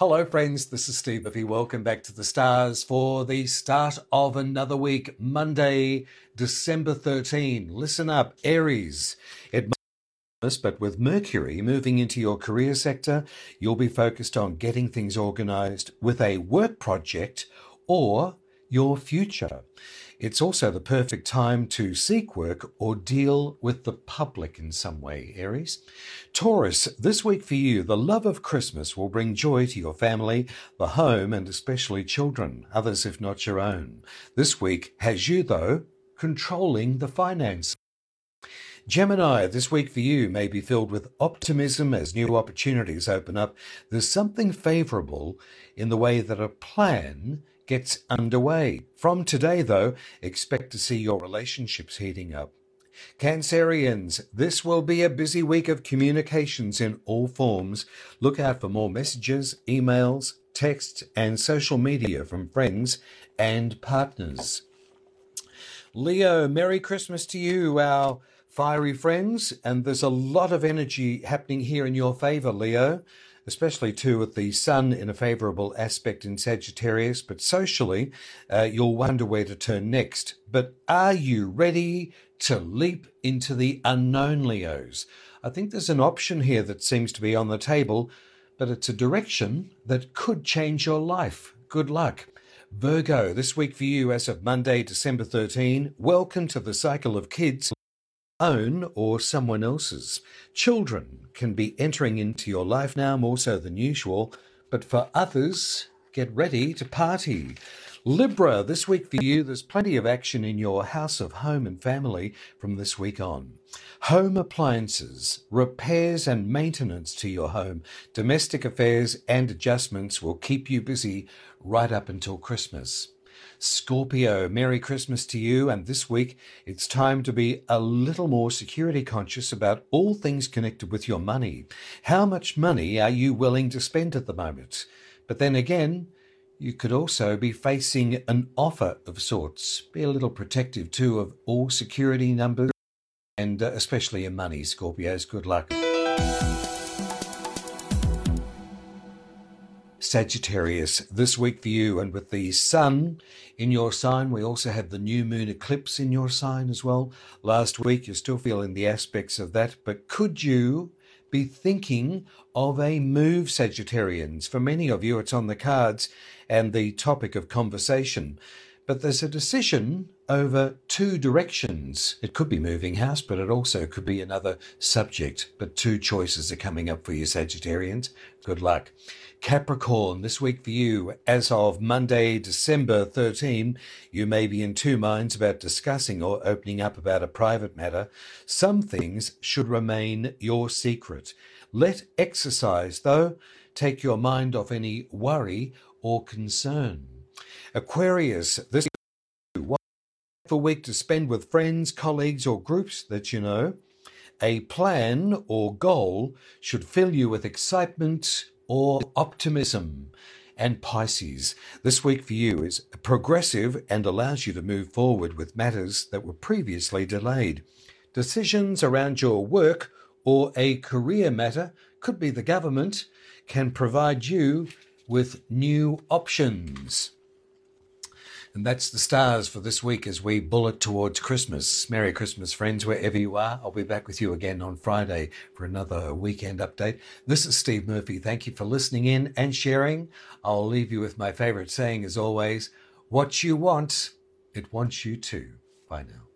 Hello, friends. This is Steve Murphy. Welcome back to the stars for the start of another week, Monday, December 13. Listen up, Aries. It but with Mercury moving into your career sector, you'll be focused on getting things organized with a work project or your future. It's also the perfect time to seek work or deal with the public in some way, Aries. Taurus, this week for you, the love of Christmas will bring joy to your family, the home, and especially children, others if not your own. This week has you, though, controlling the finance. Gemini, this week for you may be filled with optimism as new opportunities open up. There's something favorable in the way that a plan gets underway. From today, though, expect to see your relationships heating up. Cancerians, this will be a busy week of communications in all forms. Look out for more messages, emails, texts, and social media from friends and partners. Leo, Merry Christmas to you, our fiery friends, and there's a lot of energy happening here in your favor, Leo especially too with the sun in a favorable aspect in Sagittarius. But socially, uh, you'll wonder where to turn next. But are you ready to leap into the unknown, Leos? I think there's an option here that seems to be on the table, but it's a direction that could change your life. Good luck. Virgo, this week for you as of Monday, December 13, welcome to the cycle of kids own or someone else's. Children can be entering into your life now more so than usual, but for others, get ready to party. Libra, this week for you, there's plenty of action in your house of home and family from this week on. Home appliances, repairs and maintenance to your home, domestic affairs and adjustments will keep you busy right up until Christmas. Scorpio, Merry Christmas to you. And this week, it's time to be a little more security conscious about all things connected with your money. How much money are you willing to spend at the moment? But then again, you could also be facing an offer of sorts. Be a little protective too of all security numbers and uh, especially your money, Scorpios. Good luck. Sagittarius, this week for you, and with the sun in your sign, we also have the new moon eclipse in your sign as well. Last week, you're still feeling the aspects of that, but could you be thinking of a move, Sagittarians? For many of you, it's on the cards and the topic of conversation. But there's a decision over two directions. It could be moving house, but it also could be another subject. But two choices are coming up for you, Sagittarians. Good luck. Capricorn, this week for you, as of Monday, December 13, you may be in two minds about discussing or opening up about a private matter. Some things should remain your secret. Let exercise, though, take your mind off any worry or concern. Aquarius, this a week to spend with friends, colleagues, or groups that you know. A plan or goal should fill you with excitement or optimism. And Pisces, this week for you is progressive and allows you to move forward with matters that were previously delayed. Decisions around your work or a career matter, could be the government, can provide you with new options. And that's the stars for this week as we bullet towards Christmas. Merry Christmas, friends, wherever you are. I'll be back with you again on Friday for another weekend update. This is Steve Murphy. Thank you for listening in and sharing. I'll leave you with my favorite saying as always what you want, it wants you to. Bye now.